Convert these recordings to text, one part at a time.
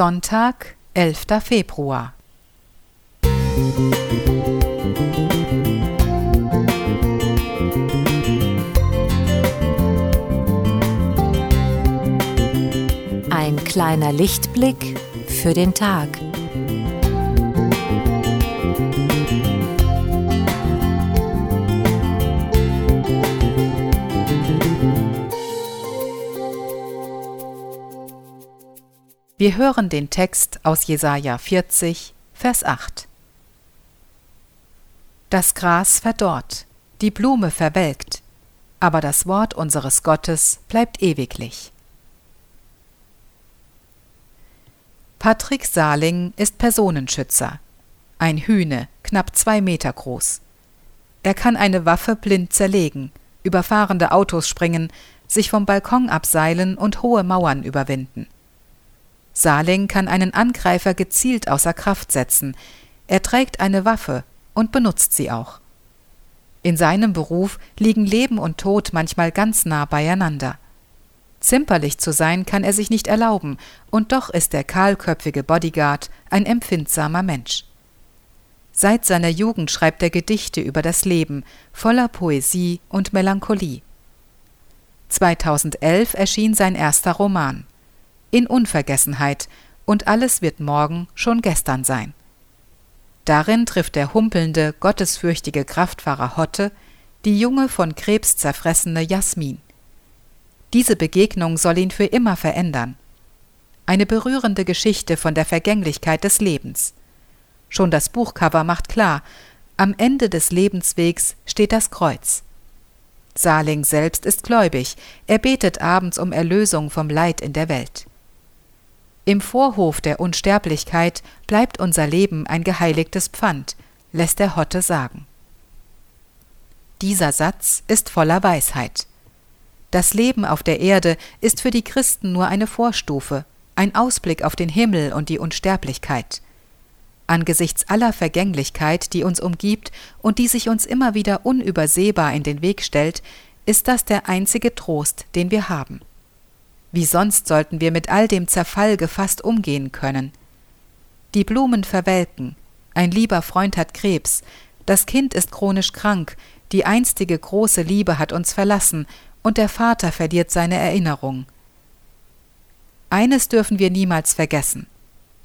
Sonntag, 11. Februar. Ein kleiner Lichtblick für den Tag. Wir hören den Text aus Jesaja 40, Vers 8. Das Gras verdorrt, die Blume verwelkt, aber das Wort unseres Gottes bleibt ewiglich. Patrick Saling ist Personenschützer, ein Hühne, knapp zwei Meter groß. Er kann eine Waffe blind zerlegen, über fahrende Autos springen, sich vom Balkon abseilen und hohe Mauern überwinden. Saling kann einen Angreifer gezielt außer Kraft setzen. Er trägt eine Waffe und benutzt sie auch. In seinem Beruf liegen Leben und Tod manchmal ganz nah beieinander. Zimperlich zu sein kann er sich nicht erlauben, und doch ist der kahlköpfige Bodyguard ein empfindsamer Mensch. Seit seiner Jugend schreibt er Gedichte über das Leben, voller Poesie und Melancholie. 2011 erschien sein erster Roman in Unvergessenheit, und alles wird morgen schon gestern sein. Darin trifft der humpelnde, gottesfürchtige Kraftfahrer Hotte die junge, von Krebs zerfressene Jasmin. Diese Begegnung soll ihn für immer verändern. Eine berührende Geschichte von der Vergänglichkeit des Lebens. Schon das Buchcover macht klar, am Ende des Lebenswegs steht das Kreuz. Saling selbst ist gläubig, er betet abends um Erlösung vom Leid in der Welt. Im Vorhof der Unsterblichkeit bleibt unser Leben ein geheiligtes Pfand, lässt der Hotte sagen. Dieser Satz ist voller Weisheit. Das Leben auf der Erde ist für die Christen nur eine Vorstufe, ein Ausblick auf den Himmel und die Unsterblichkeit. Angesichts aller Vergänglichkeit, die uns umgibt und die sich uns immer wieder unübersehbar in den Weg stellt, ist das der einzige Trost, den wir haben. Wie sonst sollten wir mit all dem Zerfall gefasst umgehen können? Die Blumen verwelken, ein lieber Freund hat Krebs, das Kind ist chronisch krank, die einstige große Liebe hat uns verlassen, und der Vater verliert seine Erinnerung. Eines dürfen wir niemals vergessen.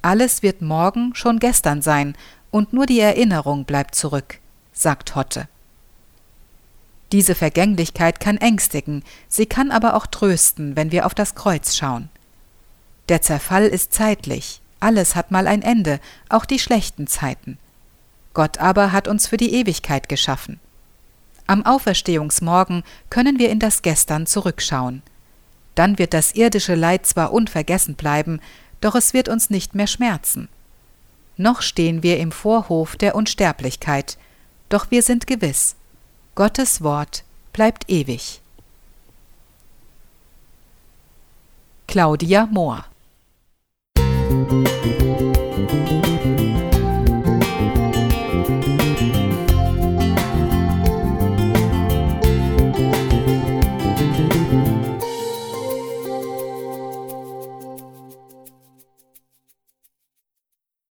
Alles wird morgen schon gestern sein, und nur die Erinnerung bleibt zurück, sagt Hotte. Diese Vergänglichkeit kann ängstigen, sie kann aber auch trösten, wenn wir auf das Kreuz schauen. Der Zerfall ist zeitlich, alles hat mal ein Ende, auch die schlechten Zeiten. Gott aber hat uns für die Ewigkeit geschaffen. Am Auferstehungsmorgen können wir in das Gestern zurückschauen. Dann wird das irdische Leid zwar unvergessen bleiben, doch es wird uns nicht mehr schmerzen. Noch stehen wir im Vorhof der Unsterblichkeit, doch wir sind gewiss, Gottes Wort bleibt ewig. Claudia Mohr